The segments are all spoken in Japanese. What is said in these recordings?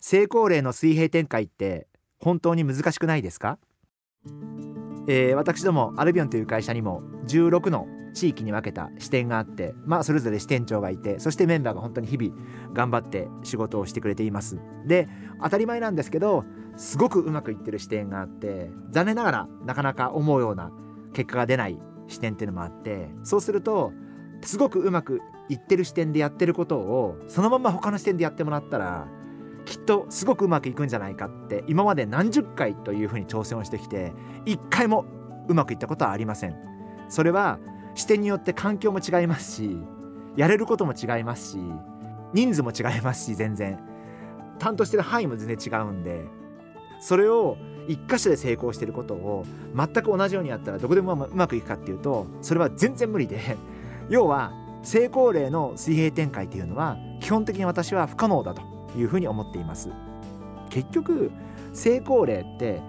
成功例の水平展開って本当に難しくないですか、えー、私どもアルビオンという会社にも16の地域に分けた視点があってまあそれぞれ支店長がいてそしてメンバーが本当に日々頑張って仕事をしてくれています。で当たり前なんですけどすごくうまくいってる視点があって残念ながらなかなか思うような結果が出ない視点っていうのもあってそうするとすごくうまくいってる視点でやってることをそのまま他の視点でやってもらったらきっとすごくうまくいくんじゃないかって今まで何十回というふうに挑戦をしてきて一回もうまくいったことはありません。それは視点によって環境も違いますしやれることも違いますし人数も違いますし全然。担当してる範囲も全然違うんでそれを一箇所で成功してることを全く同じようにやったらどこでもうまくいくかっていうとそれは全然無理で要は成功例の水平展開っていうのは基本的に私は不可能だと。いうふうに思っています。結局成功例って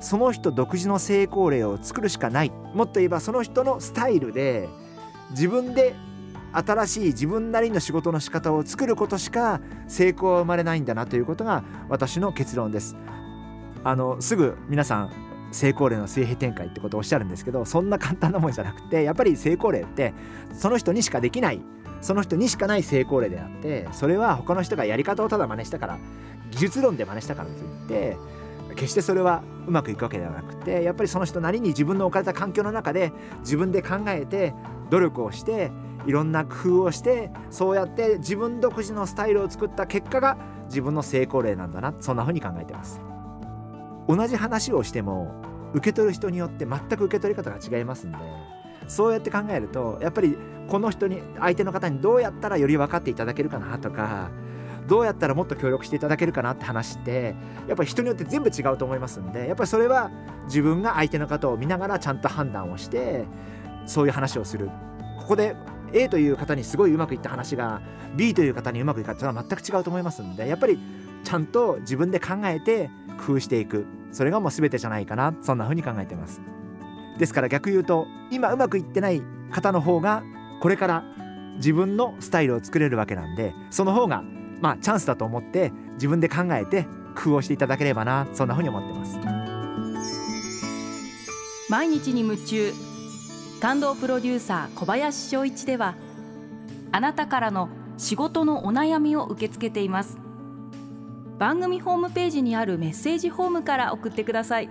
その人独自の成功例を作るしかない。もっと言えばその人のスタイルで自分で新しい自分なりの仕事の仕方を作ることしか成功は生まれないんだなということが私の結論です。あのすぐ皆さん成功例の水平展開ってことをおっしゃるんですけどそんな簡単なもんじゃなくてやっぱり成功例ってその人にしかできないその人にしかない成功例であってそれは他の人がやり方をただ真似したから技術論で真似したからといって決してそれはうまくいくわけではなくてやっぱりその人なりに自分の置かれた環境の中で自分で考えて努力をしていろんな工夫をしてそうやって自分独自のスタイルを作った結果が自分の成功例なんだなそんな風に考えてます。同じ話をしても受け取る人によって全く受け取り方が違いますんでそうやって考えるとやっぱりこの人に相手の方にどうやったらより分かっていただけるかなとかどうやったらもっと協力していただけるかなって話ってやっぱり人によって全部違うと思いますんでやっぱりそれは自分が相手の方を見ながらちゃんと判断をしてそういう話をする。ここで A という方にすごいうまくいった話が B という方にうまくいかったのは全く違うと思いますんでやっぱりちゃんと自分で考えて工夫していく。それがもう全てじゃないかなそんな風に考えてます。ですから逆言うと今うまくいってない方の方がこれから自分のスタイルを作れるわけなんでその方がまあチャンスだと思って自分で考えて工夫をしていただければなそんな風に思ってます。毎日に夢中。感動プロデューサー小林翔一ではあなたからの仕事のお悩みを受け付けています。番組ホームページにあるメッセージフォームから送ってください。